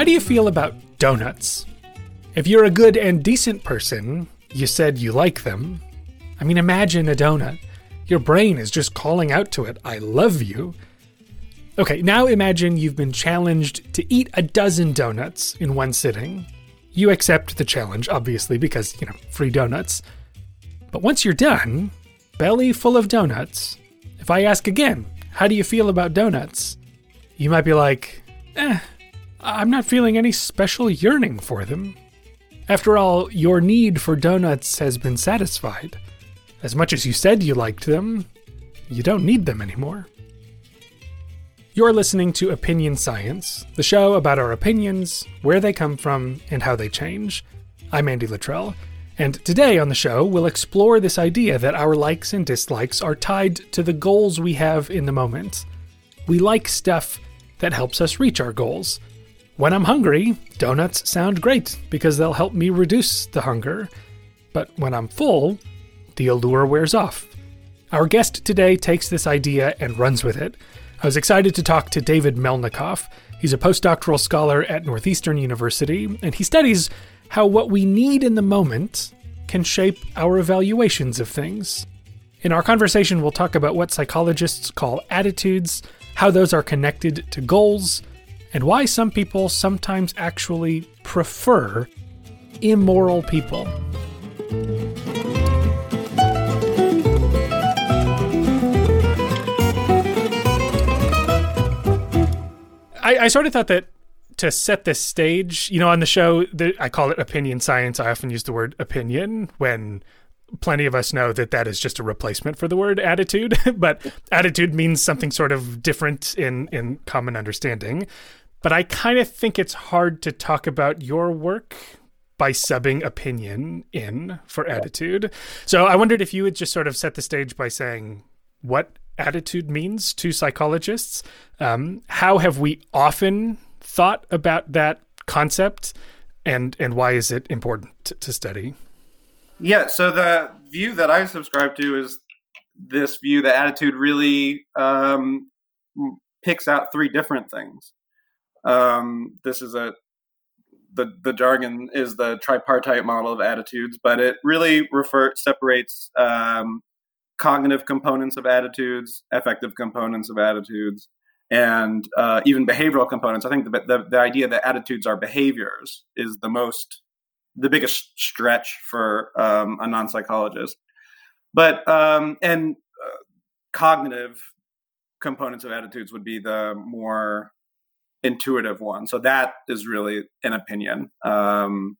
How do you feel about donuts? If you're a good and decent person, you said you like them. I mean, imagine a donut. Your brain is just calling out to it, I love you. Okay, now imagine you've been challenged to eat a dozen donuts in one sitting. You accept the challenge, obviously, because, you know, free donuts. But once you're done, belly full of donuts, if I ask again, how do you feel about donuts? You might be like, eh, I'm not feeling any special yearning for them. After all, your need for donuts has been satisfied. As much as you said you liked them, you don't need them anymore. You're listening to Opinion Science, the show about our opinions, where they come from, and how they change. I'm Andy Luttrell, and today on the show, we'll explore this idea that our likes and dislikes are tied to the goals we have in the moment. We like stuff that helps us reach our goals. When I'm hungry, donuts sound great because they'll help me reduce the hunger. But when I'm full, the allure wears off. Our guest today takes this idea and runs with it. I was excited to talk to David Melnikoff. He's a postdoctoral scholar at Northeastern University, and he studies how what we need in the moment can shape our evaluations of things. In our conversation, we'll talk about what psychologists call attitudes, how those are connected to goals, and why some people sometimes actually prefer immoral people. I, I sort of thought that to set this stage, you know, on the show, the, I call it opinion science. I often use the word opinion when plenty of us know that that is just a replacement for the word attitude, but attitude means something sort of different in in common understanding. But I kind of think it's hard to talk about your work by subbing opinion in for attitude. So I wondered if you would just sort of set the stage by saying what attitude means to psychologists. Um, how have we often thought about that concept, and and why is it important to, to study? Yeah. So the view that I subscribe to is this view that attitude really um, picks out three different things. Um, this is a the the jargon is the tripartite model of attitudes, but it really refer separates um, cognitive components of attitudes, affective components of attitudes, and uh, even behavioral components. I think the, the, the idea that attitudes are behaviors is the most the biggest stretch for um, a non psychologist. But um, and uh, cognitive components of attitudes would be the more intuitive one. So that is really an opinion. Um,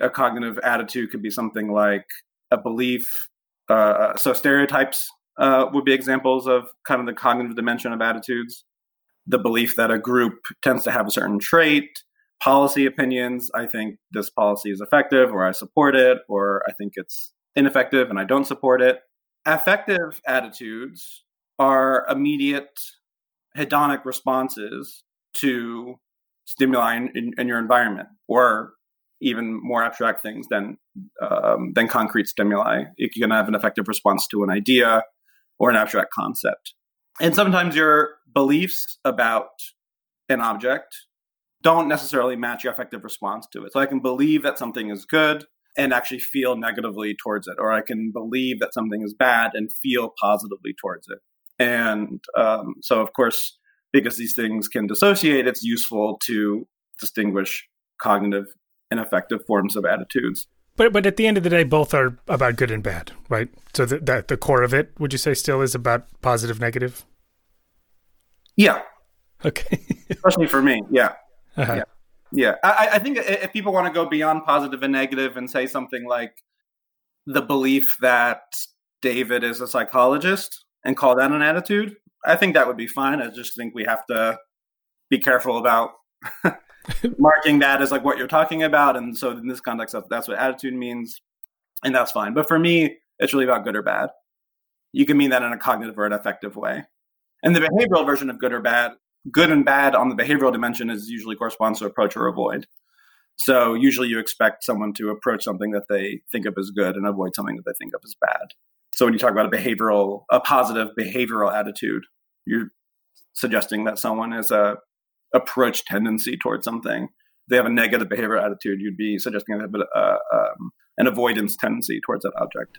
a cognitive attitude could be something like a belief uh, so stereotypes uh, would be examples of kind of the cognitive dimension of attitudes. The belief that a group tends to have a certain trait, policy opinions. I think this policy is effective, or I support it, or I think it's ineffective and I don't support it. Affective attitudes are immediate hedonic responses to stimuli in, in, your environment or even more abstract things than um, than concrete stimuli. You can have an affective response to an idea or an abstract concept. And sometimes your beliefs about an object don't necessarily match your affective response to it. So I can believe that something is good and actually feel negatively towards it, or I can believe that something is bad and feel positively towards it. And um, so, of course, because these things can dissociate, it's useful to distinguish cognitive and affective forms of attitudes. But but at the end of the day, both are about good and bad, right? So that the, the core of it, would you say, still is about positive, negative? Yeah. Okay. Especially for me, yeah. Uh-huh. Yeah. Yeah. I, I think if people want to go beyond positive and negative and say something like the belief that David is a psychologist and call that an attitude, I think that would be fine. I just think we have to be careful about marking that as like what you're talking about. And so in this context, that's what attitude means, and that's fine. But for me, it's really about good or bad. You can mean that in a cognitive or an affective way. And the behavioral version of good or bad, good and bad on the behavioral dimension is usually corresponds to approach or avoid. So usually you expect someone to approach something that they think of as good and avoid something that they think of as bad. So when you talk about a behavioral, a positive behavioral attitude, you're suggesting that someone has a approach tendency towards something. They have a negative behavioral attitude, you'd be suggesting they have a, um, an avoidance tendency towards that object.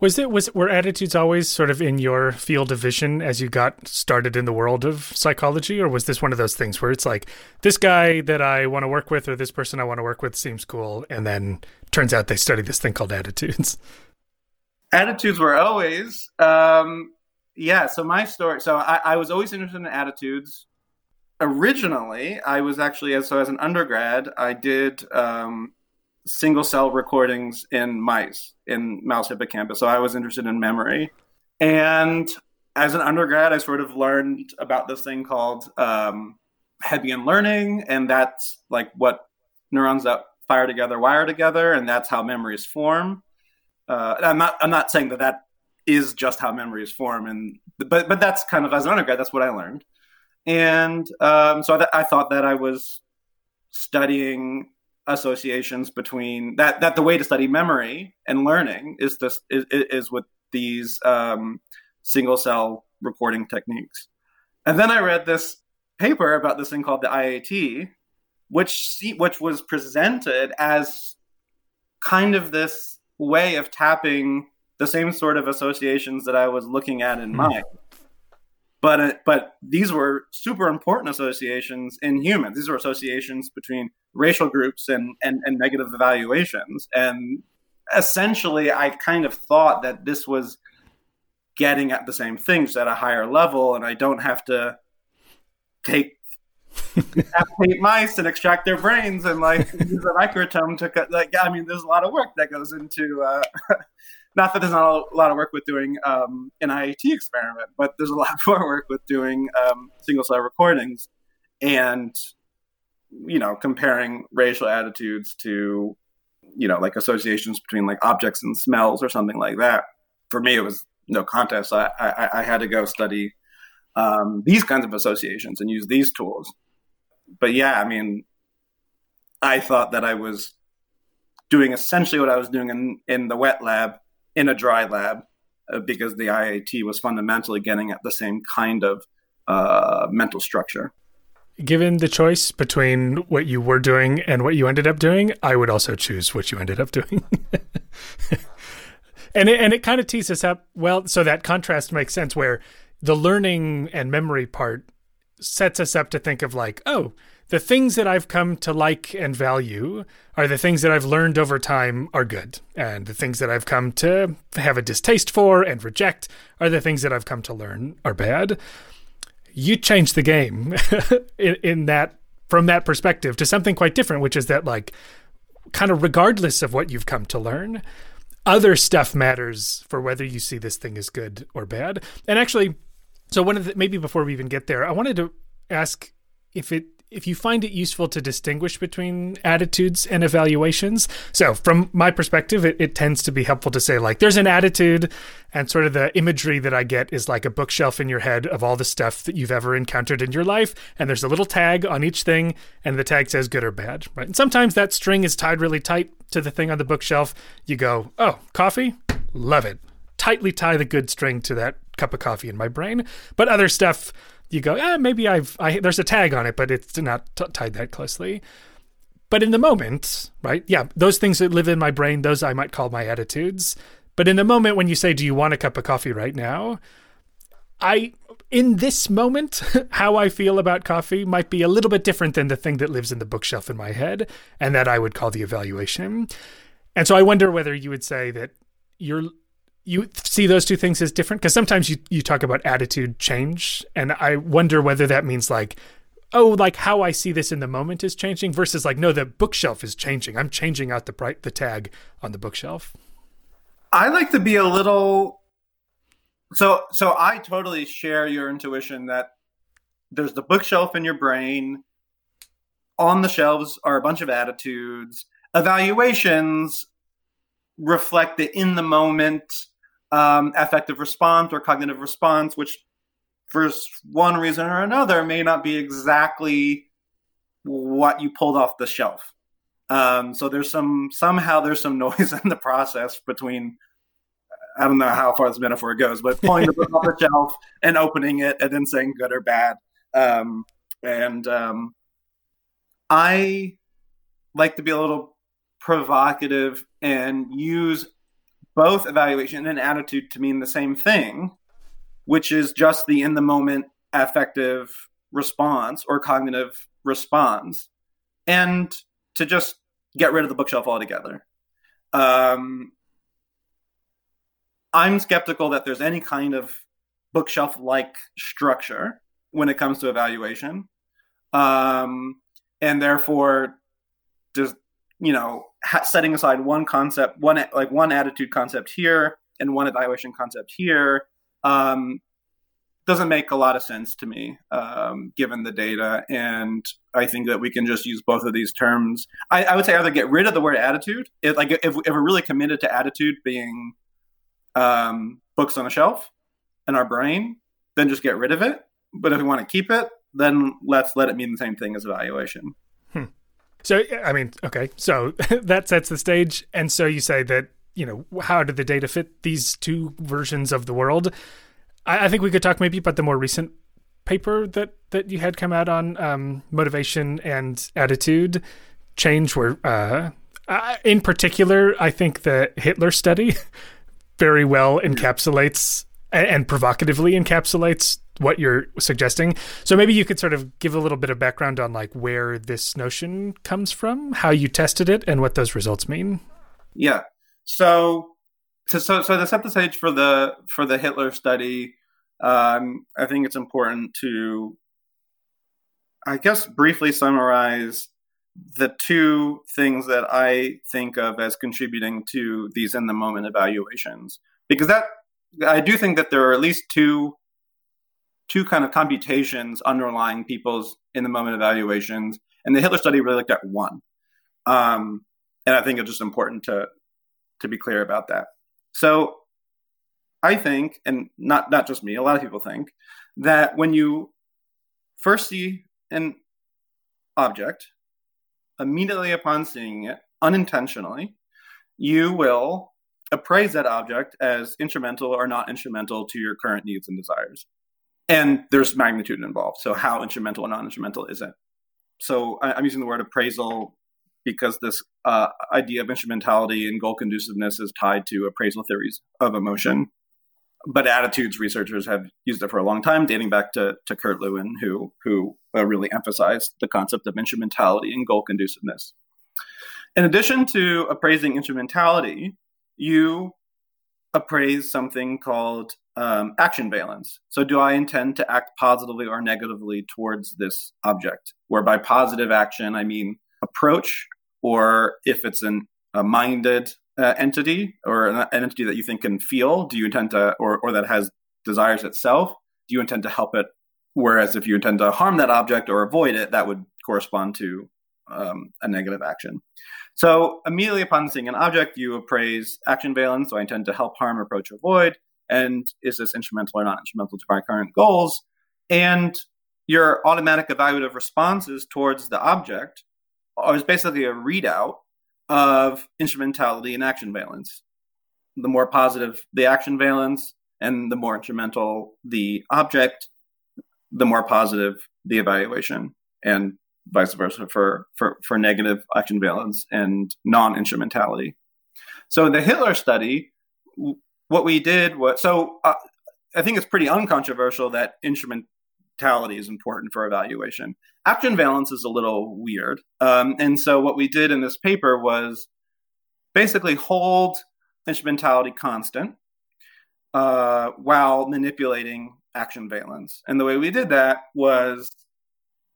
Was it was were attitudes always sort of in your field of vision as you got started in the world of psychology, or was this one of those things where it's like this guy that I want to work with or this person I want to work with seems cool, and then turns out they study this thing called attitudes? Attitudes were always, um, yeah. So my story. So I, I was always interested in attitudes. Originally, I was actually as so as an undergrad, I did um, single cell recordings in mice in mouse hippocampus. So I was interested in memory. And as an undergrad, I sort of learned about this thing called um, Hebbian learning. And that's like what neurons that fire together wire together. And that's how memories form. Uh, I'm not, I'm not saying that that is just how memories form. And, but, but that's kind of as an undergrad, that's what I learned. And um, so I, th- I thought that I was studying associations between that that the way to study memory and learning is this is, is with these um, single cell recording techniques. And then I read this paper about this thing called the IAT, which which was presented as kind of this way of tapping the same sort of associations that I was looking at in mm. mind. But uh, but these were super important associations in humans. These were associations between racial groups and, and, and negative evaluations. And essentially, I kind of thought that this was getting at the same things at a higher level, and I don't have to take eight mice and extract their brains and like use a microtome to cut. Like, I mean, there's a lot of work that goes into. Uh, not that there's not a lot of work with doing um, an IAT experiment, but there's a lot more work with doing um, single cell recordings, and you know, comparing racial attitudes to, you know, like associations between like objects and smells or something like that. For me, it was no contest. I, I, I had to go study um, these kinds of associations and use these tools. But yeah, I mean, I thought that I was doing essentially what I was doing in, in the wet lab in a dry lab uh, because the IAT was fundamentally getting at the same kind of uh, mental structure given the choice between what you were doing and what you ended up doing, I would also choose what you ended up doing. and it, and it kind of teases up well, so that contrast makes sense where the learning and memory part sets us up to think of like, oh, the things that I've come to like and value are the things that I've learned over time are good. And the things that I've come to have a distaste for and reject are the things that I've come to learn are bad you change the game in, in that from that perspective to something quite different, which is that like kind of regardless of what you've come to learn, other stuff matters for whether you see this thing as good or bad. And actually, so one of the maybe before we even get there, I wanted to ask if it if you find it useful to distinguish between attitudes and evaluations. So, from my perspective, it, it, tends to be helpful to say, like, there's an attitude, and sort of the imagery that I get is like a bookshelf in your head of all the stuff that you've ever encountered in your life. And there's a little tag on each thing, and the tag says good or bad, right? And sometimes that string is tied really tight to the thing on the bookshelf. You go, oh, coffee? Love it. Tightly tie the good string to that cup of coffee in my brain. But other stuff, you go, eh, maybe I've I, there's a tag on it, but it's not t- tied that closely. But in the moment, right? Yeah, those things that live in my brain, those I might call my attitudes. But in the moment when you say, "Do you want a cup of coffee right now?" I in this moment, how I feel about coffee might be a little bit different than the thing that lives in the bookshelf in my head, and that I would call the evaluation. And so I wonder whether you would say that you're you see those two things as different? Because sometimes you, you talk about attitude change and i wonder whether that means like oh like how i see this in the moment is changing versus like no the bookshelf is changing. I'm changing out the bright the tag on the bookshelf. I like to be a little so so i totally share your intuition that there's the bookshelf in your brain on the shelves are a bunch of attitudes evaluations reflect the in the moment um, affective response or cognitive response, which for one reason or another may not be exactly what you pulled off the shelf. Um, so there's some somehow there's some noise in the process between I don't know how far this metaphor goes, but pulling the book off the shelf and opening it and then saying good or bad. Um, and um, I like to be a little provocative and use both evaluation and attitude to mean the same thing, which is just the in the moment affective response or cognitive response, and to just get rid of the bookshelf altogether. Um, I'm skeptical that there's any kind of bookshelf like structure when it comes to evaluation. Um, and therefore, just, you know, setting aside one concept, one like one attitude concept here and one evaluation concept here um, doesn't make a lot of sense to me, um, given the data. And I think that we can just use both of these terms. I, I would say either get rid of the word attitude, if, like if, if we're really committed to attitude being um, books on a shelf in our brain, then just get rid of it. But if we want to keep it, then let's let it mean the same thing as evaluation. Hmm. So, I mean, okay, so that sets the stage. And so you say that, you know, how did the data fit these two versions of the world? I, I think we could talk maybe about the more recent paper that, that you had come out on um, motivation and attitude change, where, uh, in particular, I think the Hitler study very well encapsulates and provocatively encapsulates what you're suggesting. So maybe you could sort of give a little bit of background on like where this notion comes from, how you tested it, and what those results mean. Yeah. So to so so to set the stage for the for the Hitler study, um, I think it's important to, I guess, briefly summarize the two things that I think of as contributing to these in the moment evaluations, because that I do think that there are at least two two kind of computations underlying people's in the moment evaluations, and the Hitler study really looked at one. Um, and I think it's just important to to be clear about that. So I think, and not not just me, a lot of people think that when you first see an object, immediately upon seeing it, unintentionally, you will appraise that object as instrumental or not instrumental to your current needs and desires. And there's magnitude involved. So, how instrumental and non instrumental is it? So, I'm using the word appraisal because this uh, idea of instrumentality and goal conduciveness is tied to appraisal theories of emotion. But attitudes researchers have used it for a long time, dating back to, to Kurt Lewin, who, who uh, really emphasized the concept of instrumentality and goal conduciveness. In addition to appraising instrumentality, you appraise something called um, action valence. So, do I intend to act positively or negatively towards this object? Where by positive action, I mean approach, or if it's an, a minded uh, entity or an, entity that you think can feel, do you intend to, or, or that has desires itself, do you intend to help it? Whereas if you intend to harm that object or avoid it, that would correspond to um, a negative action. So immediately upon seeing an object, you appraise action valence. So I intend to help, harm, approach, avoid. And is this instrumental or not instrumental to my current goals? And your automatic evaluative responses towards the object is basically a readout of instrumentality and action valence. The more positive the action valence and the more instrumental the object, the more positive the evaluation. And vice versa for, for, for negative action valence and non instrumentality. So in the Hitler study, what we did was so uh, I think it's pretty uncontroversial that instrumentality is important for evaluation. Action valence is a little weird. Um, and so what we did in this paper was basically hold instrumentality constant uh, while manipulating action valence. And the way we did that was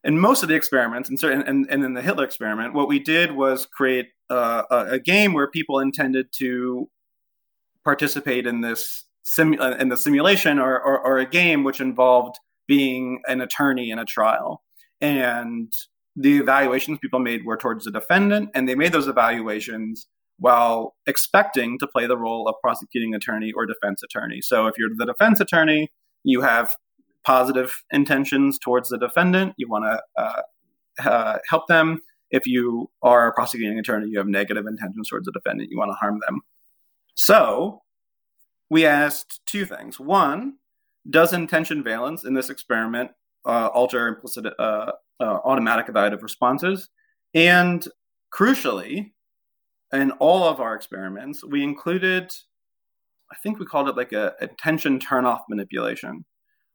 in most of the experiments, and, certain, and, and in the Hitler experiment, what we did was create a, a, game where people intended to participate in this sim- uh, in the simulation or, or, or a game which involved being an attorney in a trial. And the evaluations people made were towards the defendant, and they made those evaluations while expecting to play the role of prosecuting attorney or defense attorney. So if you're the defense attorney, you have positive intentions towards the defendant. You want to uh, uh, help them. If you are a prosecuting attorney, you have negative intentions towards the defendant. You want to harm them. So we asked two things. One, does intention valence in this experiment uh, alter implicit uh, uh, automatic evaluative responses. And crucially, in all of our experiments, we included, I think we called it like a attention turnoff manipulation,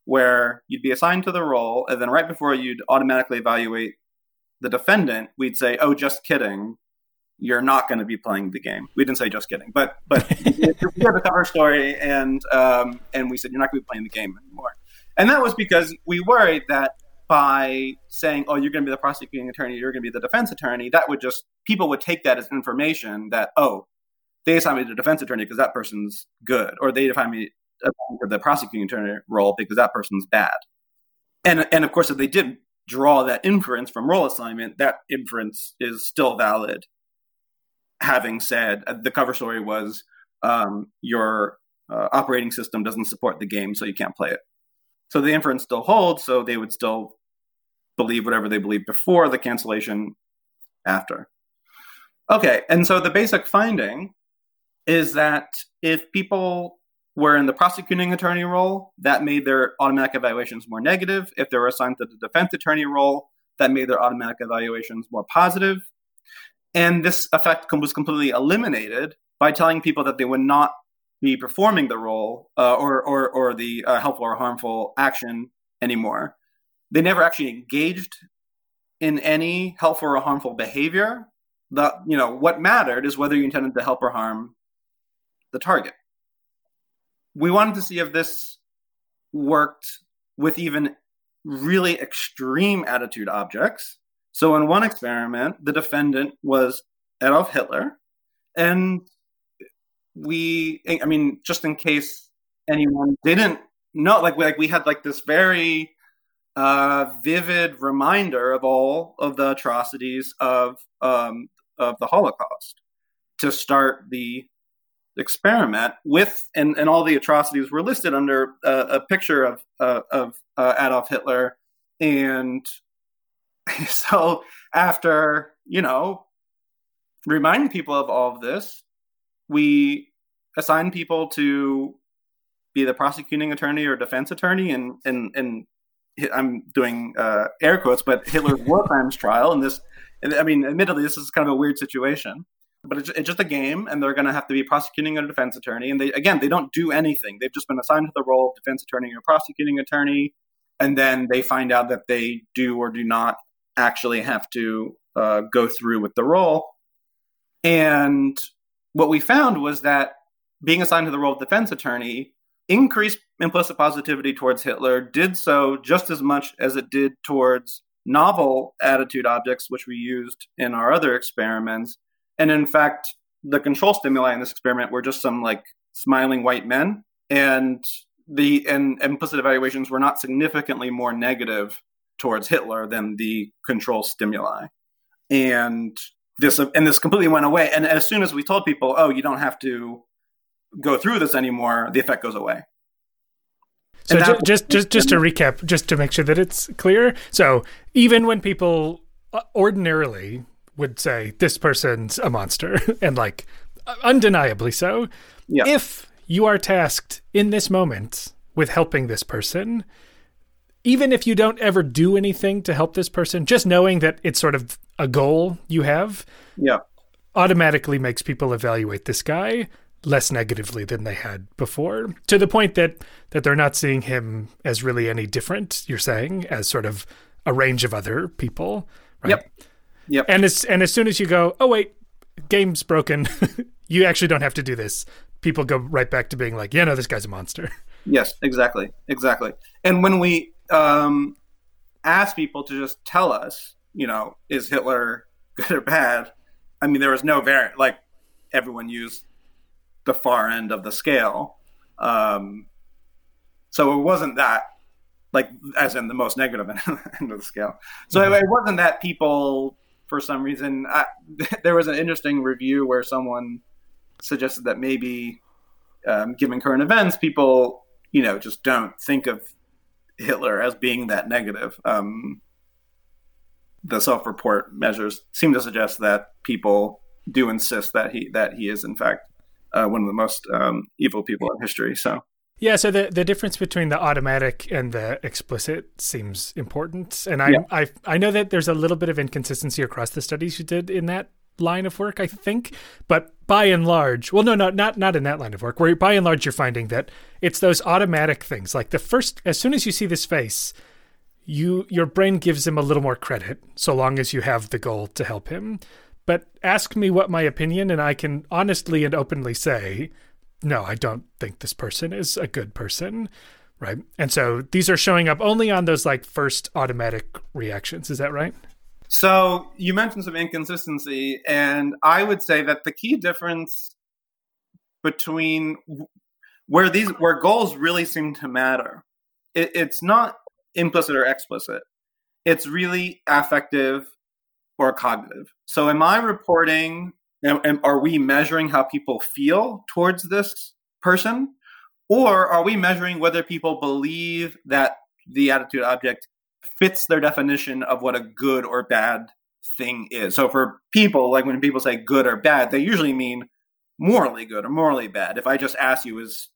where you'd be assigned to the role, and then right before you'd automatically evaluate the defendant, we'd say, "Oh, just kidding." You're not going to be playing the game. We didn't say just kidding, but but we had the cover story, and um, and we said you're not going to be playing the game anymore. And that was because we worried that by saying, "Oh, you're going to be the prosecuting attorney, you're going to be the defense attorney," that would just people would take that as information that, "Oh, they assigned me the defense attorney because that person's good, or they assigned me the prosecuting attorney role because that person's bad." And and of course, if they did draw that inference from role assignment, that inference is still valid. Having said, uh, the cover story was um, your uh, operating system doesn't support the game, so you can't play it. So the inference still holds, so they would still believe whatever they believed before the cancellation after. Okay, and so the basic finding is that if people were in the prosecuting attorney role, that made their automatic evaluations more negative. If they were assigned to the defense attorney role, that made their automatic evaluations more positive. And this effect was completely eliminated by telling people that they would not be performing the role uh, or, or, or the uh, helpful or harmful action anymore. They never actually engaged in any helpful or harmful behavior. The, you know, what mattered is whether you intended to help or harm the target. We wanted to see if this worked with even really extreme attitude objects. So in one experiment, the defendant was Adolf Hitler, and we i mean just in case anyone didn't know like we, like we had like this very uh, vivid reminder of all of the atrocities of um, of the holocaust to start the experiment with and, and all the atrocities were listed under uh, a picture of uh, of uh, Adolf Hitler and so after you know reminding people of all of this we assign people to be the prosecuting attorney or defense attorney, and and and I'm doing uh, air quotes, but Hitler's war crimes trial. And this, I mean, admittedly, this is kind of a weird situation, but it's, it's just a game, and they're going to have to be prosecuting a defense attorney. And they, again, they don't do anything. They've just been assigned to the role of defense attorney or prosecuting attorney, and then they find out that they do or do not actually have to uh, go through with the role. And what we found was that being assigned to the role of defense attorney increased implicit positivity towards Hitler, did so just as much as it did towards novel attitude objects, which we used in our other experiments. And in fact, the control stimuli in this experiment were just some like smiling white men. And the and implicit evaluations were not significantly more negative towards Hitler than the control stimuli. And this and this completely went away. And as soon as we told people, "Oh, you don't have to go through this anymore," the effect goes away. So ju- just just just to recap, just to make sure that it's clear. So even when people uh, ordinarily would say this person's a monster, and like undeniably so, yeah. if you are tasked in this moment with helping this person, even if you don't ever do anything to help this person, just knowing that it's sort of a goal you have, yeah, automatically makes people evaluate this guy less negatively than they had before. To the point that that they're not seeing him as really any different. You're saying as sort of a range of other people, right? Yep. Yep. And as and as soon as you go, oh wait, game's broken. you actually don't have to do this. People go right back to being like, yeah, no, this guy's a monster. Yes, exactly, exactly. And when we um, ask people to just tell us, you know, is Hitler good or bad? I mean, there was no variant. Like everyone used the far end of the scale. Um, so it wasn't that, like, as in the most negative end of the scale. So mm-hmm. it, it, wasn't that people, for some reason, I, there was an interesting review where someone suggested that maybe, um, given current events, people, you know, just don't think of Hitler as being that negative. Um, the self-report measures seem to suggest that people do insist that he that he is in fact uh, one of the most um, evil people in history. So Yeah, so the, the difference between the automatic and the explicit seems important. And I, yeah. I I know that there's a little bit of inconsistency across the studies you did in that line of work, I think. But by and large, well, no, no, not not in that line of work. Where by and large you're finding that it's those automatic things. Like the first, as soon as you see this face, you your brain gives him a little more credit, so long as you have the goal to help him. But ask me what my opinion, and I can honestly and openly say no, I don't think this person is a good person. Right. And so these are showing up only on those like first automatic reactions. Is that right? So you mentioned some inconsistency, and I would say that the key difference between where these where goals really seem to matter, it, it's not implicit or explicit. It's really affective or cognitive. So am I reporting and, and are we measuring how people feel towards this person? Or are we measuring whether people believe that the attitude object fits their definition of what a good or bad thing is? So for people, like when people say good or bad, they usually mean morally good or morally bad. If I just ask you, is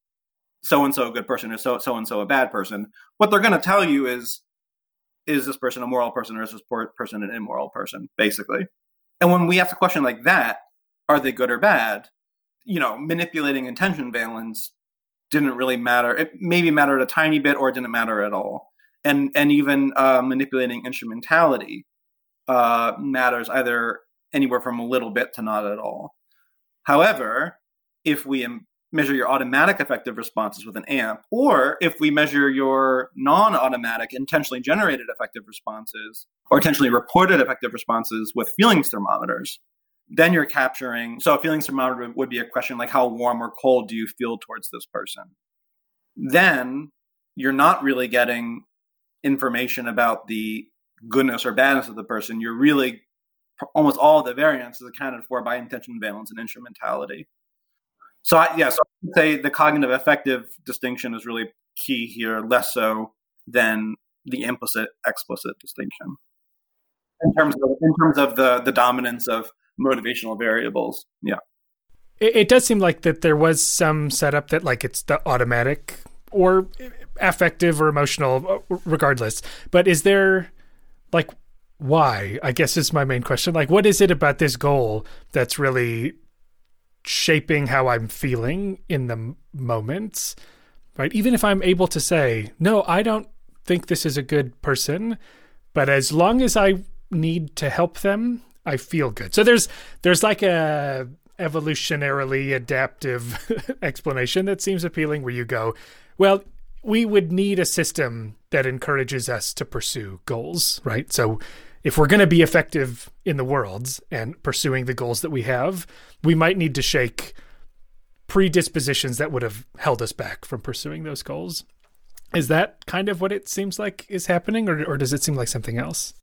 so and so a good person or so so and so a bad person? What they're going to tell you is, is this person a moral person or is this person an immoral person, basically? And when we ask a question like that, are they good or bad? You know, manipulating intention valence didn't really matter. It maybe mattered a tiny bit or it didn't matter at all. And and even uh, manipulating instrumentality uh, matters either anywhere from a little bit to not at all. However, if we measure your automatic affective responses with an AMP, or if we measure your non automatic, intentionally generated affective responses, or intentionally reported affective responses with feelings thermometers, then you're capturing so a feelings thermometer would be a question like how warm or cold do you feel towards this person? Then you're not really getting information about the goodness or badness of the person. You're really almost all the variance is accounted for by intention valence and instrumentality. So I, yeah so i would say the cognitive affective distinction is really key here less so than the implicit explicit distinction. In terms of in terms of the the dominance of motivational variables. Yeah. It, it does seem like that there was some setup that like it's the automatic or affective or emotional, uh, regardless. But is there like why? I guess is my main question. Like, what is it about this goal that's really shaping how I'm feeling in the moments? Right. Even if I'm able to say, no, I don't think this is a good person, but as long as I need to help them, I feel good. So there's there's like a evolutionarily adaptive explanation that seems appealing where you go, well, we would need a system that encourages us to pursue goals, right? So if we're going to be effective in the world and pursuing the goals that we have, we might need to shake predispositions that would have held us back from pursuing those goals. Is that kind of what it seems like is happening, or, or does it seem like something else?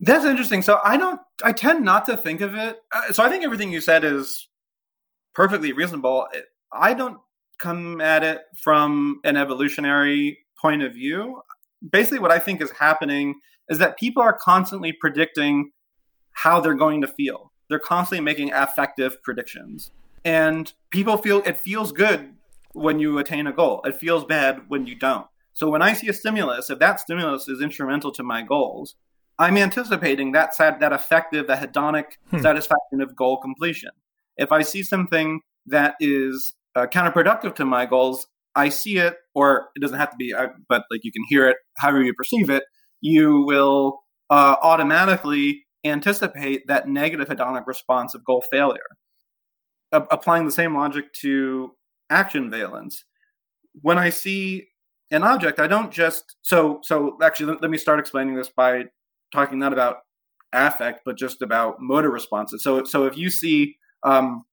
That's interesting. So I don't. I tend not to think of it. Uh, so I think everything you said is perfectly reasonable. I don't come at it from an evolutionary point of view. Basically, what I think is happening is that people are constantly predicting how they're going to feel. They're constantly making affective predictions. And people feel it feels good when you attain a goal. It feels bad when you don't. So when I see a stimulus, if that stimulus is instrumental to my goals, I'm anticipating that that affective, that hedonic hmm. satisfaction of goal completion. If I see something that is uh, counterproductive to my goals, I see it, or it doesn't have to be, uh, but like you can hear it, however you perceive it, you will uh, automatically anticipate that negative hedonic response of goal failure. A- applying the same logic to action valence. When I see an object, I don't just so so. Actually, let, let me start explaining this by talking not about affect, but just about motor responses. So, so if you see um,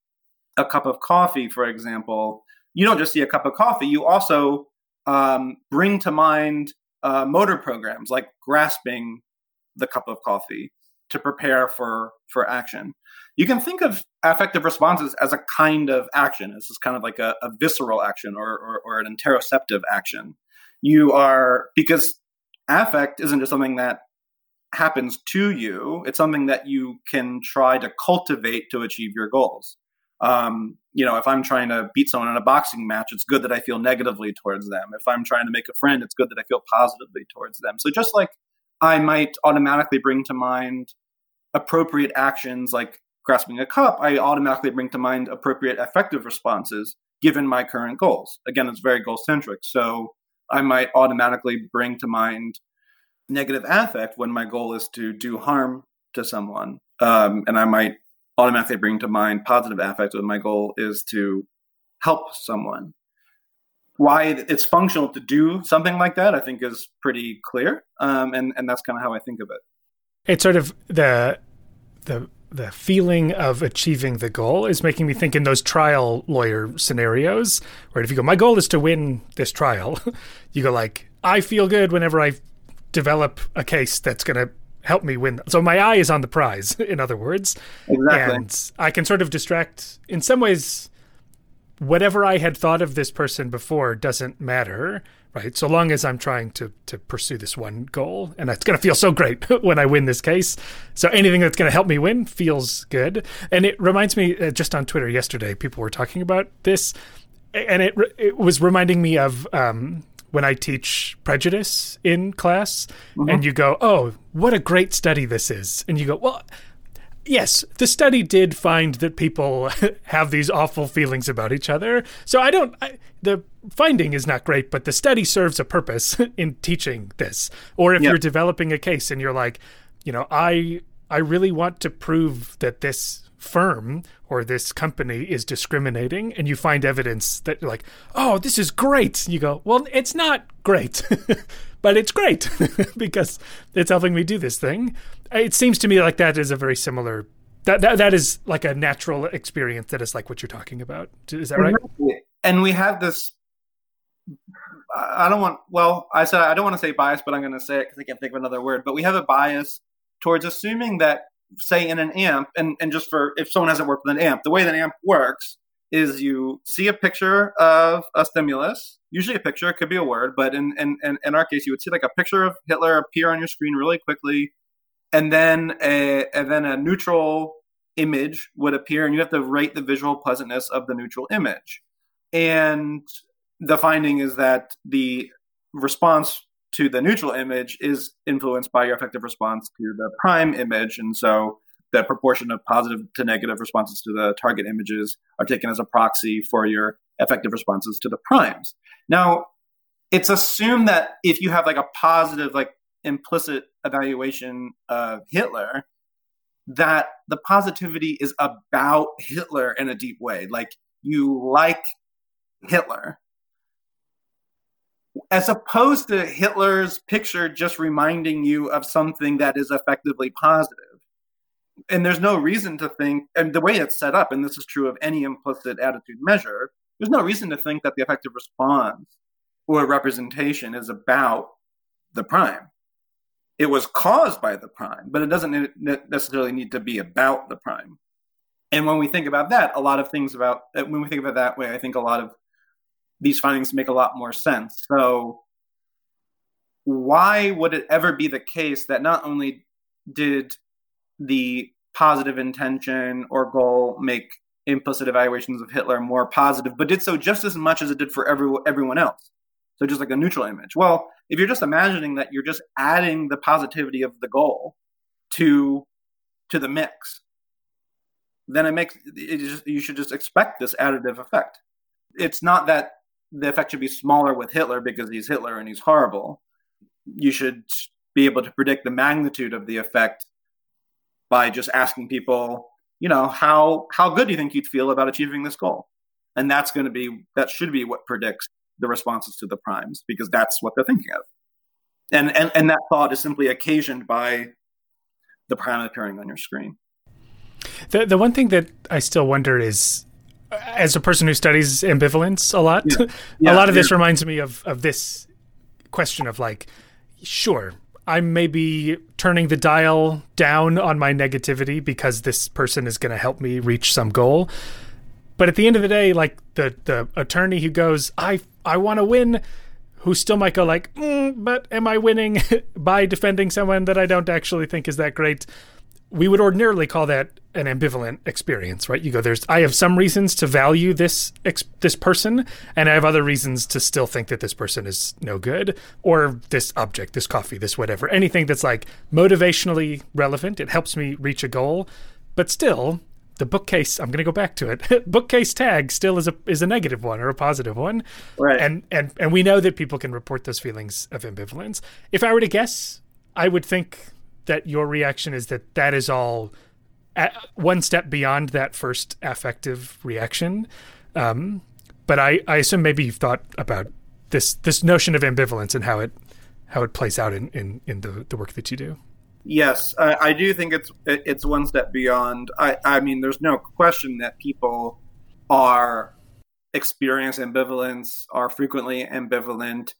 a cup of coffee, for example, you don't just see a cup of coffee. You also um, bring to mind uh, motor programs like grasping the cup of coffee to prepare for for action. You can think of affective responses as a kind of action. This is kind of like a, a visceral action or, or, or an interoceptive action. You are because affect isn't just something that happens to you. It's something that you can try to cultivate to achieve your goals. Um, you know, if I'm trying to beat someone in a boxing match, it's good that I feel negatively towards them. If I'm trying to make a friend, it's good that I feel positively towards them. So just like I might automatically bring to mind appropriate actions like grasping a cup, I automatically bring to mind appropriate affective responses given my current goals. Again, it's very goal centric. So I might automatically bring to mind negative affect when my goal is to do harm to someone. Um, and I might automatically bring to mind positive affect when my goal is to help someone. Why it's functional to do something like that, I think, is pretty clear, um, and and that's kind of how I think of it. It's sort of the the the feeling of achieving the goal is making me think in those trial lawyer scenarios where if you go my goal is to win this trial you go like i feel good whenever i develop a case that's going to help me win so my eye is on the prize in other words exactly. and i can sort of distract in some ways whatever i had thought of this person before doesn't matter right? So long as I'm trying to to pursue this one goal, and it's going to feel so great when I win this case. So anything that's going to help me win feels good. And it reminds me, uh, just on Twitter yesterday, people were talking about this, and it it was reminding me of. Um, when I teach prejudice in class, mm-hmm. and you go, "Oh, what a great study this is," and you go, "Well, yes, the study did find that people have these awful feelings about each other. So I don't. I, the finding is not great, but the study serves a purpose in teaching this. Or if yep. you're developing a case and you're like, you know, I I really want to prove that this firm or this company is discriminating and you find evidence that you're like, oh, this is great. You go, well, it's not great, but it's great because it's helping me do this thing. Uh, it seems to me like that is a very similar. That, that that is like a natural experience that is like what you're talking about. Is that right? And we have this. I don't want. Well, I said I don't want to say bias, but I'm going to say it because I can't think of another word. But we have a bias towards assuming that, say, in an amp, and and just for if someone hasn't worked with an amp, the way that amp works is you see a picture of a stimulus, usually a picture, could be a word, but in, in, in, in our case, you would see like a picture of Hitler appear on your screen really quickly, and then a, and then a neutral image would appear, and you have to rate the visual pleasantness of the neutral image. And the finding is that the response to the neutral image is influenced by your affective response to the prime image. And so the proportion of positive to negative responses to the target images are taken as a proxy for your affective responses to the primes. Now, it's assumed that if you have like a positive, like implicit evaluation of Hitler, that the positivity is about Hitler in a deep way. Like you like Hitler. As opposed to Hitler's picture just reminding you of something that is affectively positive and there's no reason to think, and the way it's set up, and this is true of any implicit attitude measure, there's no reason to think that the affective response or representation is about the prime. It was caused by the prime, but it doesn't necessarily need to be about the prime. And when we think about that, a lot of things about when we think about that way, I think a lot of these findings make a lot more sense. So, why would it ever be the case that not only did the positive intention or goal make implicit evaluations of Hitler more positive, but did so just as much as it did for every, everyone else. So just like a neutral image. Well, if you're just imagining that you're just adding the positivity of the goal to to the mix, then it makes it just, you should just expect this additive effect. It's not that the effect should be smaller with Hitler because he's Hitler and he's horrible. You should be able to predict the magnitude of the effect by just asking people, you know, how how good do you think you'd feel about achieving this goal? And that's going to be that should be what predicts the responses to the primes because that's what they're thinking of. And and and that thought is simply occasioned by the prime appearing on your screen. The the one thing that I still wonder is as a person who studies ambivalence a lot, yeah. Yeah, a lot of this reminds me of of this question of like, sure, I'm maybe turning the dial down on my negativity because this person is going to help me reach some goal. But at the end of the day, like the the attorney who goes, I I want to win, who still might go like, mm, but am I winning by defending someone that I don't actually think is that great? We would ordinarily call that an ambivalent experience, right? You go, there's, I have some reasons to value this ex- this person, and I have other reasons to still think that this person is no good, or this object, this coffee, this whatever, anything that's like motivationally relevant. It helps me reach a goal, but still, the bookcase. I'm going to go back to it. bookcase tag still is a is a negative one or a positive one, right? And and and we know that people can report those feelings of ambivalence. If I were to guess, I would think that your reaction is that that is all one step beyond that first affective reaction. Um, but I, I assume maybe you've thought about this this notion of ambivalence and how it how it plays out in, in, in the, the work that you do. Yes, I, I do think it's it's one step beyond. I, I mean, there's no question that people are experience ambivalence, are frequently ambivalent,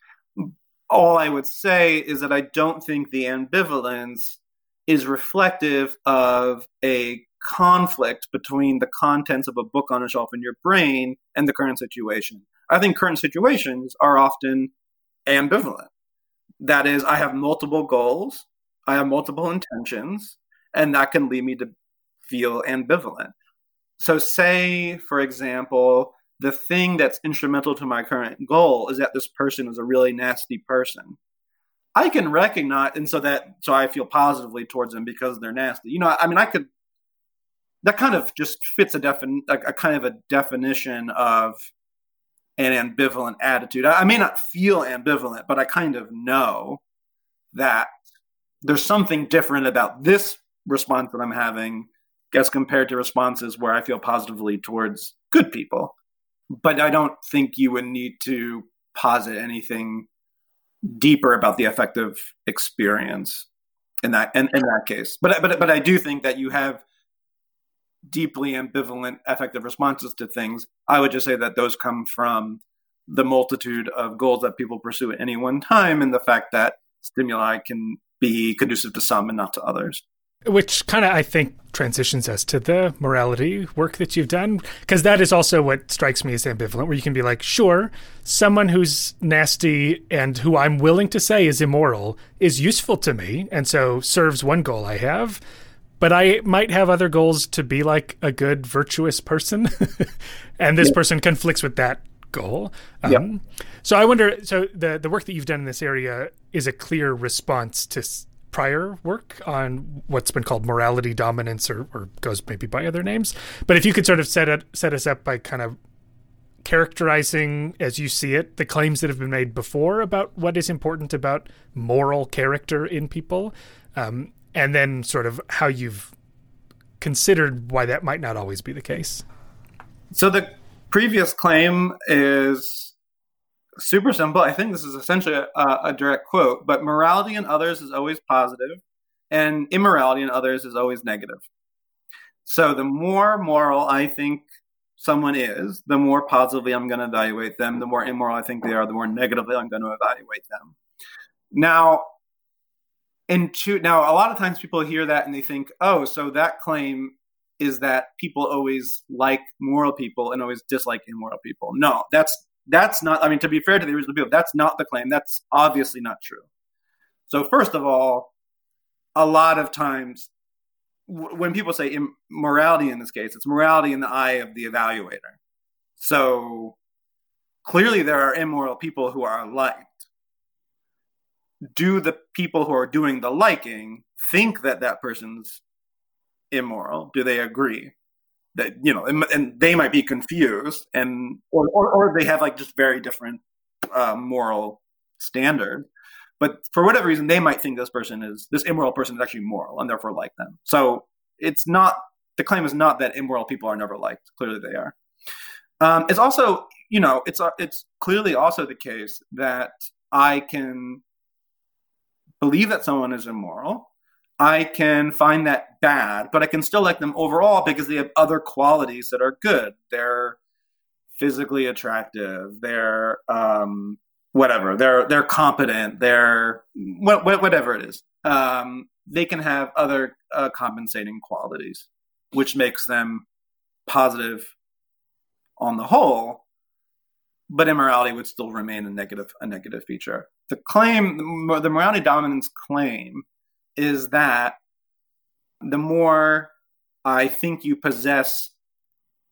all I would say is that I don't think the ambivalence is reflective of a conflict between the contents of a book on a shelf in your brain and the current situation. I think current situations are often ambivalent. That is, I have multiple goals, I have multiple intentions, and that can lead me to feel ambivalent. So, say, for example, the thing that's instrumental to my current goal is that this person is a really nasty person. I can recognize, and so that so I feel positively towards them because they're nasty. You know, I mean, I could. That kind of just fits a defin a, a kind of a definition of an ambivalent attitude. I, I may not feel ambivalent, but I kind of know that there's something different about this response that I'm having as compared to responses where I feel positively towards good people but I don't think you would need to posit anything deeper about the affective experience in that in, in that case. But but but I do think that you have deeply ambivalent affective responses to things. I would just say that those come from the multitude of goals that people pursue at any one time and the fact that stimuli can be conducive to some and not to others which kind of I think transitions us to the morality work that you've done because that is also what strikes me as ambivalent where you can be like sure someone who's nasty and who I'm willing to say is immoral is useful to me and so serves one goal I have but I might have other goals to be like a good virtuous person and this yeah. person conflicts with that goal um, yeah. so I wonder so the the work that you've done in this area is a clear response to prior work on what's been called morality dominance or, or goes maybe by other names. But if you could sort of set it set us up by kind of characterizing as you see it the claims that have been made before about what is important about moral character in people um, and then sort of how you've considered why that might not always be the case so the previous claim is super simple. I think this is essentially a, a, direct quote, but morality in others is always positive, and immorality in others is always negative. So the more moral I think someone is, the more positively I'm going to evaluate them. The more immoral I think they are, the more negatively I'm going to evaluate them. Now, in two, now a lot of times people hear that and they think, oh, so that claim is that people always like moral people and always dislike immoral people. No, that's that's not, I mean, to be fair to the original people, that's not the claim. That's obviously not true. So, first of all, a lot of times when people say morality in this case, it's morality in the eye of the evaluator. So, clearly there are immoral people who are liked. Do the people who are doing the liking think that that person's immoral? Do they agree? That you know and, and, they might be confused and or, or, or they have like just very different uh, moral standard. But for whatever reason they might think this person is this immoral person is actually moral and therefore like them. So it's not the claim is not that immoral people are never liked. Clearly they are. Um, it's also you know it's uh, it's clearly also the case that i can believe that someone is immoral. I can find that bad, but I can still like them overall because they have other qualities that are good. They're physically attractive. They're um, whatever. They're they're competent. They're what, whatever it is. Um, they can have other uh, compensating qualities, which makes them positive on the whole. But immorality would still remain a negative a negative feature. The claim, the morality dominance claim is that the more I think you possess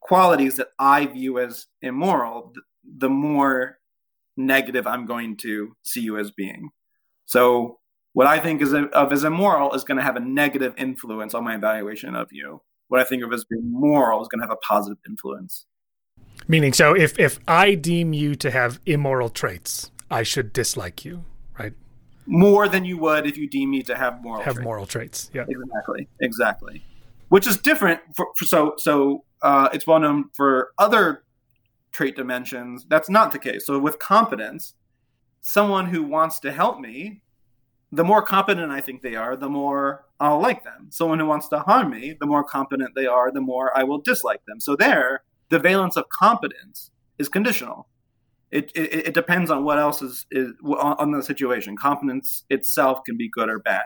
qualities that I view as immoral, the more negative I'm going to see you as being. So, what I think is of as immoral is going to have a negative influence on my evaluation of you. What I think of as being moral is going to have a positive influence. Meaning, so if if I deem you to have immoral traits, I should dislike you? More than you would if you deem me to have moral have traits. moral traits. Yeah, exactly, exactly. Which is different. For, for so so uh, it's well known for other trait dimensions. That's not the case. So with competence, someone who wants to help me, the more competent I think they are, the more I'll like them. Someone who wants to harm me, the more competent they are, the more I will dislike them. So there, the valence of competence is conditional. It, it, it depends on what else is, is on the situation. Competence itself can be good or bad.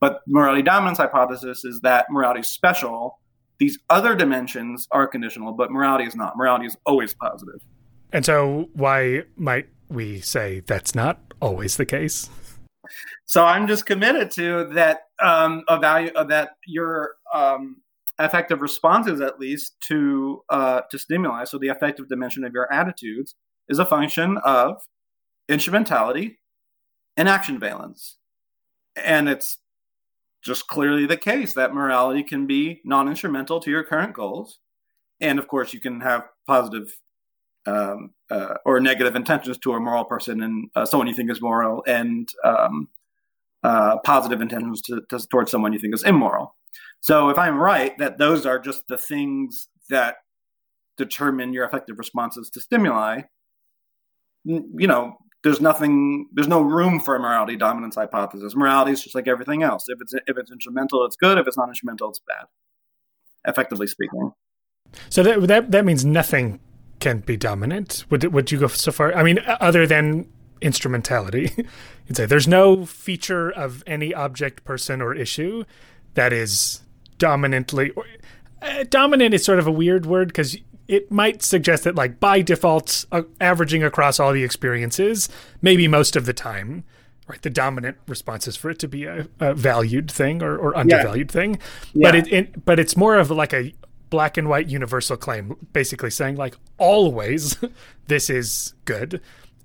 But morality dominance hypothesis is that morality is special. These other dimensions are conditional, but morality is not. Morality is always positive. And so, why might we say that's not always the case? So I'm just committed to that um, a value of that your um, affective responses, at least to uh, to stimuli. So the affective dimension of your attitudes is a function of instrumentality and action valence, and it's just clearly the case that morality can be non-instrumental to your current goals, and of course you can have positive um, uh, or negative intentions to a moral person and uh, someone you think is moral, and um, uh, positive intentions to, to, towards someone you think is immoral. So if I'm right that those are just the things that determine your affective responses to stimuli, you know, there's nothing, there's no room for a morality dominance hypothesis. Morality is just like everything else. If it's if it's instrumental, it's good. If it's not instrumental, it's bad. Affectively speaking. So that that that means nothing can be dominant. Would would you go so far? I mean, other than instrumentality, you'd say there's no feature of any object, person, or issue that is dominantly uh, dominant is sort of a weird word because it might suggest that like by default uh, averaging across all the experiences maybe most of the time right the dominant response is for it to be a, a valued thing or, or undervalued yeah. thing yeah. but it, it but it's more of like a black and white universal claim basically saying like always this is good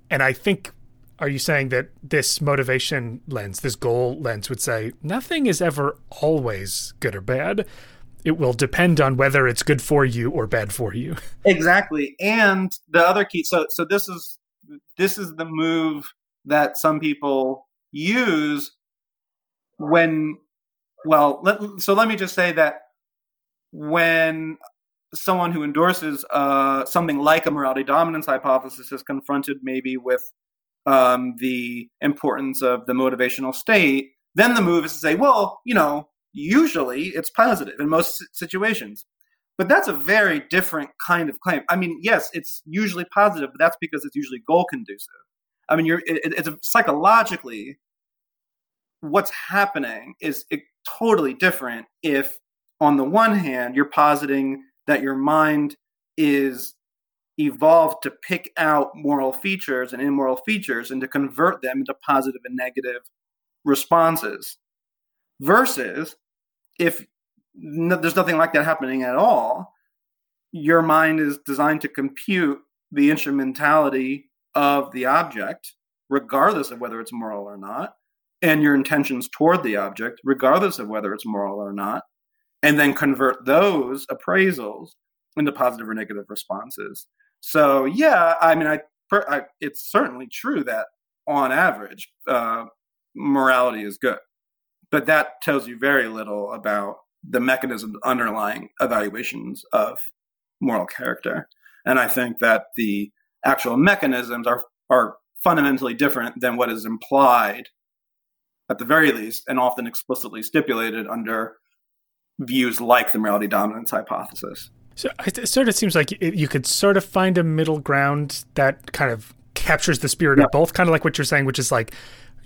and i think are you saying that this motivation lens, this goal lens, would say nothing is ever always good or bad? It will depend on whether it's good for you or bad for you. Exactly. And the other key so so this is this is the move that some people use when well let, so let me just say that when someone who endorses uh, something like a morality dominance hypothesis is confronted maybe with um, the importance of the motivational state, then the move is to say, well, you know, usually it's positive in most situations. But that's a very different kind of claim. I mean, yes, it's usually positive, but that's because it's usually goal conducive. I mean, you're it, it's a, psychologically what's happening is it, totally different if on the one hand you're positing that your mind is evolved to pick out moral features and immoral features and to convert them into positive and negative responses. Versus if no, there's nothing like that happening at all, your mind is designed to compute the instrumentality of the object, regardless of whether it's moral or not, and your intentions toward the object, regardless of whether it's moral or not, and then convert those appraisals into positive or negative responses. So yeah, I mean, I, I it's certainly true that on average, uh, morality is good, but that tells you very little about the mechanisms underlying evaluations of moral character. And I think that the actual mechanisms are are fundamentally different than what is implied, at the very least, and often explicitly stipulated under views like the morality dominance hypothesis. So it sort of seems like you could sort of find a middle ground that kind of captures the spirit yeah. of both, kind of like what you're saying, which is like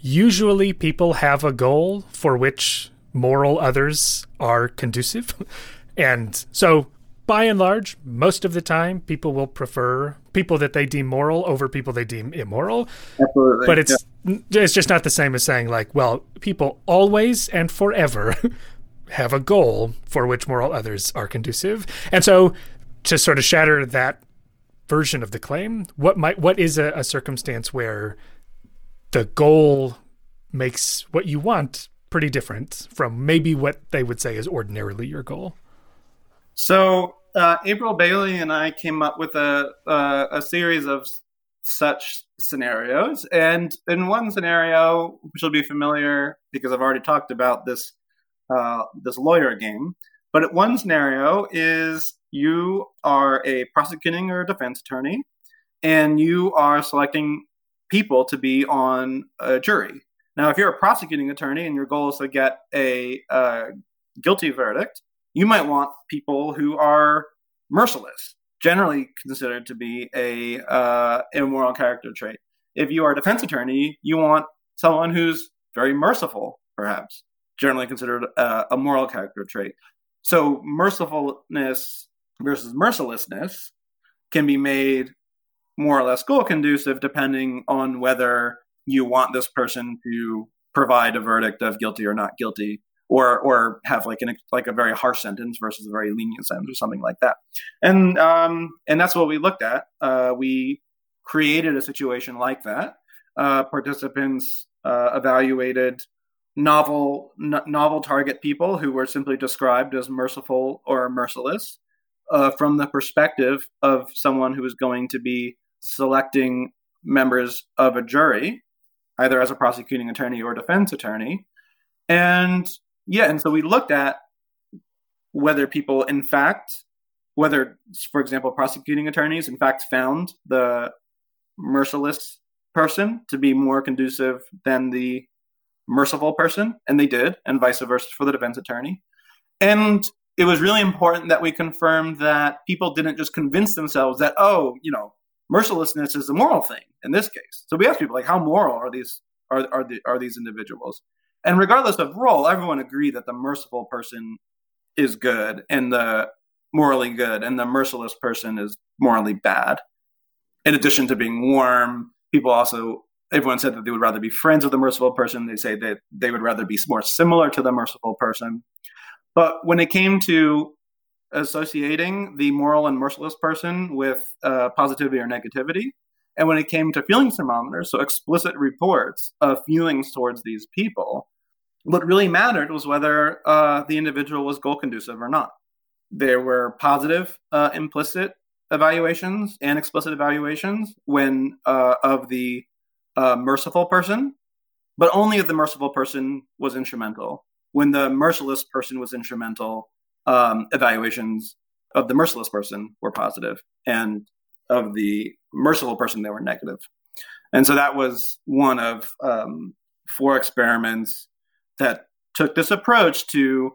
usually people have a goal for which moral others are conducive. and so by and large, most of the time, people will prefer people that they deem moral over people they deem immoral. Absolutely. But it's yeah. it's just not the same as saying like, well, people always and forever have a goal for which moral others are conducive. And so to sort of shatter that version of the claim, what might what is a, a circumstance where the goal makes what you want pretty different from maybe what they would say is ordinarily your goal? So uh, April Bailey and I came up with a, a, series of such scenarios, and in one scenario, which will be familiar because I've already talked about this uh, this lawyer game, but one scenario is you are a prosecuting or defense attorney, and you are selecting people to be on a jury. Now, if you're a prosecuting attorney and your goal is to get a uh, guilty verdict, you might want people who are merciless, generally considered to be a uh, immoral character trait. If you are a defense attorney, you want someone who's very merciful, perhaps, generally considered a, a moral character trait. So mercifulness versus mercilessness can be made more or less goal conducive depending on whether you want this person to provide a verdict of guilty or not guilty or or have like an like a very harsh sentence versus a very lenient sentence or something like that. And um, and that's what we looked at. Uh, we created a situation like that. Uh, participants uh, evaluated novel n- novel target people who were simply described as merciful or merciless uh, from the perspective of someone who is going to be selecting members of a jury, either as a prosecuting attorney or defense attorney. And yeah, and so we looked at whether people, in fact, whether, for example, prosecuting attorneys, in fact, found the merciless person to be more conducive than the merciful person, and they did, and vice versa for the defense attorney. And it was really important that we confirmed that people didn't just convince themselves that, oh, you know, mercilessness is a moral thing in this case. So we asked people like, how moral are these are are, the, are these individuals? And regardless of role, everyone agreed that the merciful person is good and the morally good, and the merciless person is morally bad. In addition to being warm, people also everyone said that they would rather be friends with the merciful person. They say that they would rather be more similar to the merciful person. But when it came to associating the moral and merciless person with uh, positivity or negativity, and when it came to feelings thermometers, so explicit reports of feelings towards these people, what really mattered was whether uh, the individual was goal conducive or not. There were positive uh, implicit evaluations and explicit evaluations when uh, of the uh, merciful person, but only if the merciful person was instrumental. When the merciless person was instrumental, um, evaluations of the merciless person were positive, and of the merciful person they were negative. And so that was one of um, four experiments that took this approach to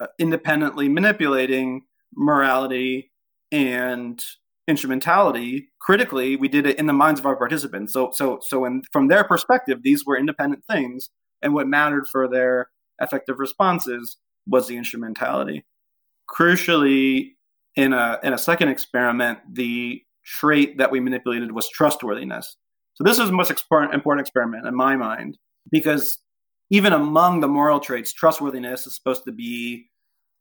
uh, independently manipulating morality and instrumentality critically. We did it in the minds of our participants. So so so in, from their perspective these were independent things and what mattered for their affective responses was the instrumentality crucially in a in a second experiment the trait that we manipulated was trustworthiness so this is the most important experiment in my mind because even among the moral traits, trustworthiness is supposed to be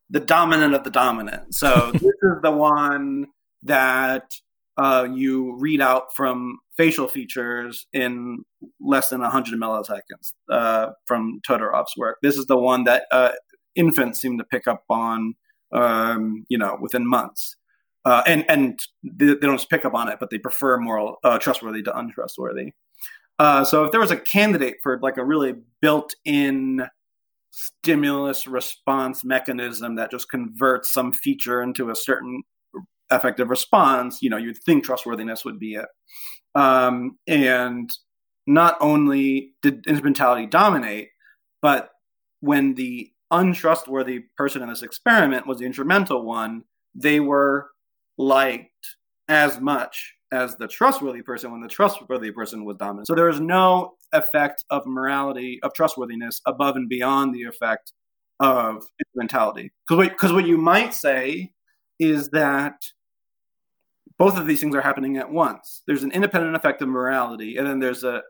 the dominant of the dominant. So this is the one that uh, you read out from facial features in less than 100 milliseconds uh, from Todorov's work. This is the one that uh, infants seem to pick up on, um, you know, within months. Uh, and and they, they, don't just pick up on it, but they prefer moral uh, trustworthy to untrustworthy. Uh, so if there was a candidate for like a really built-in stimulus response mechanism that just converts some feature into a certain affective response, you know, you'd think trustworthiness would be it. Um, and not only did instrumentality dominate, but when the untrustworthy person in this experiment was the instrumental one, they were liked as much as the trustworthy person when the trustworthy person was dominant. So there is no effect of morality, of trustworthiness above and beyond the effect of mentality. Because what, what you might say is that both of these things are happening at once. There's an independent effect of morality, and then there's a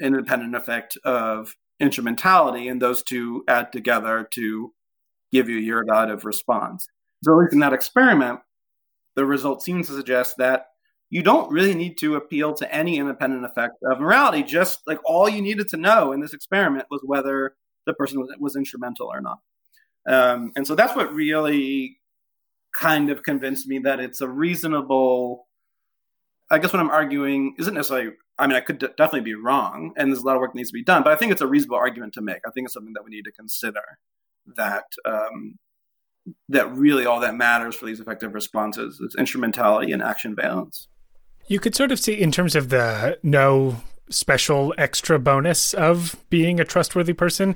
independent effect of instrumentality, and those two add together to give you your evaluative response. So, at least in that experiment, the result seems to suggest that you don't really need to appeal to any independent effect of morality. Just like all you needed to know in this experiment was whether the person was, was instrumental or not. Um, and so that's what really kind of convinced me that it's a reasonable. I guess what I'm arguing isn't necessarily. I mean, I could d- definitely be wrong, and there's a lot of work that needs to be done. But I think it's a reasonable argument to make. I think it's something that we need to consider. That um, that really all that matters for these affective responses is instrumentality and action valence. You could sort of see in terms of the no special extra bonus of being a trustworthy person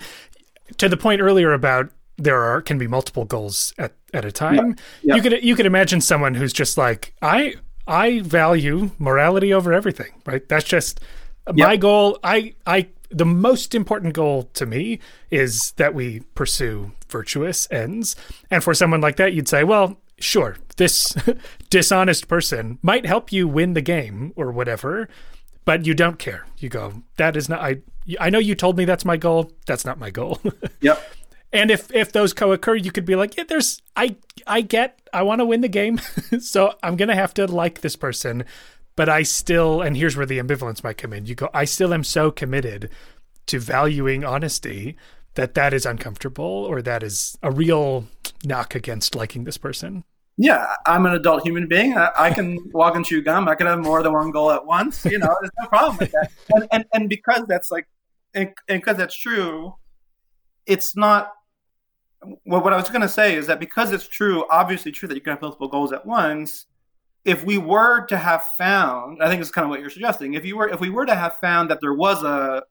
to the point earlier about there are can be multiple goals at, at a time. Yeah. Yeah. You could you could imagine someone who's just like I I value morality over everything, right? That's just yeah. my goal. I I the most important goal to me is that we pursue virtuous ends. And for someone like that, you'd say, well, sure, this dishonest person might help you win the game or whatever, but you don't care. You go, that is not I I know you told me that's my goal. That's not my goal. yep. And if if those co-occur, you could be like, yeah, there's I I get I want to win the game, so I'm gonna have to like this person, but I still and here's where the ambivalence might come in. You go, I still am so committed to valuing honesty that that is uncomfortable or that is a real knock against liking this person yeah, I'm an adult human being. I, I, can walk and chew gum. I can have more than one goal at once. You know, there's no problem with that. And, and, and because that's like, and, and because that's true, it's not. Well, what I was going to say is that because it's true, obviously true that you can have multiple goals at once. If we were to have found, I think it's kind of what you're suggesting. If you were, if we were to have found that there was a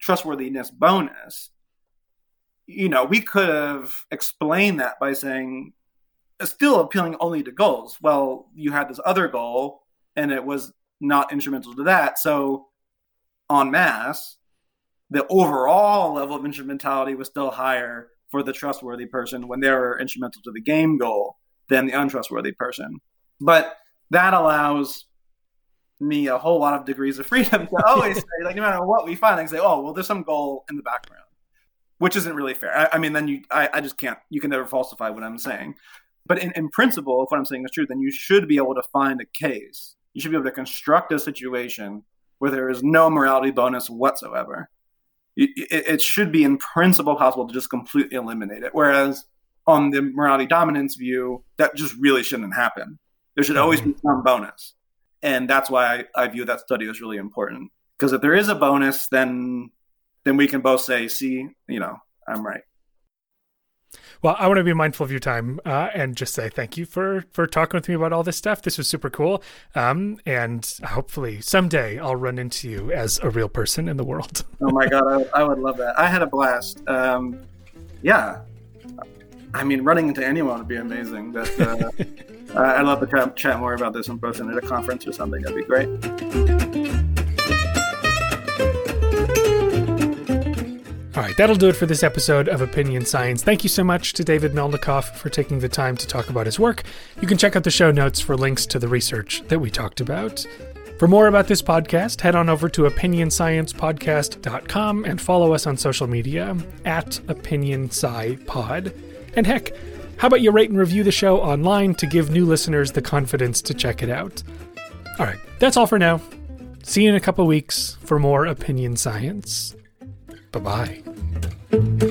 trustworthiness bonus, you know, we could have explained that by saying, still appealing only to goals. Well, you had this other goal, and it was not instrumental to that. So, en masse, the overall level of instrumentality was still higher for the trustworthy person when they're instrumental to the game goal than the untrustworthy person. But that allows me a whole lot of degrees of freedom to always say, like, no matter what we find, I can say, oh, well, there's some goal in the background, which isn't really fair. I, I mean, then you, I, I, just can't, you can never falsify what I'm saying. But in, in principle, if what I'm saying is true, then you should be able to find a case. You should be able to construct a situation where there is no morality bonus whatsoever. It, should be in principle possible to just completely eliminate it. Whereas on the morality dominance view, that just really shouldn't happen. There should always be mm-hmm. some bonus. And that's why I, I view that study as really important. Because if there is a bonus, then then we can both say, see, you know, I'm right. Well, I want to be mindful of your time uh, and just say thank you for for talking with me about all this stuff. This was super cool, um, and hopefully someday I'll run into you as a real person in the world. oh my god, I, I, would love that. I had a blast. Um, yeah, I mean, running into anyone would be amazing. But uh, I'd love to chat, chat more about this in person at a conference or something. That'd be great. All right, that'll do it for this episode of Opinion Science. Thank you so much to David Melnikoff for taking the time to talk about his work. You can check out the show notes for links to the research that we talked about. For more about this podcast, head on over to opinionsciencepodcast.com and follow us on social media at OpinionSciPod. And heck, how about you rate and review the show online to give new listeners the confidence to check it out? All right, that's all for now. See you in a couple weeks for more Opinion Science. Bye bye.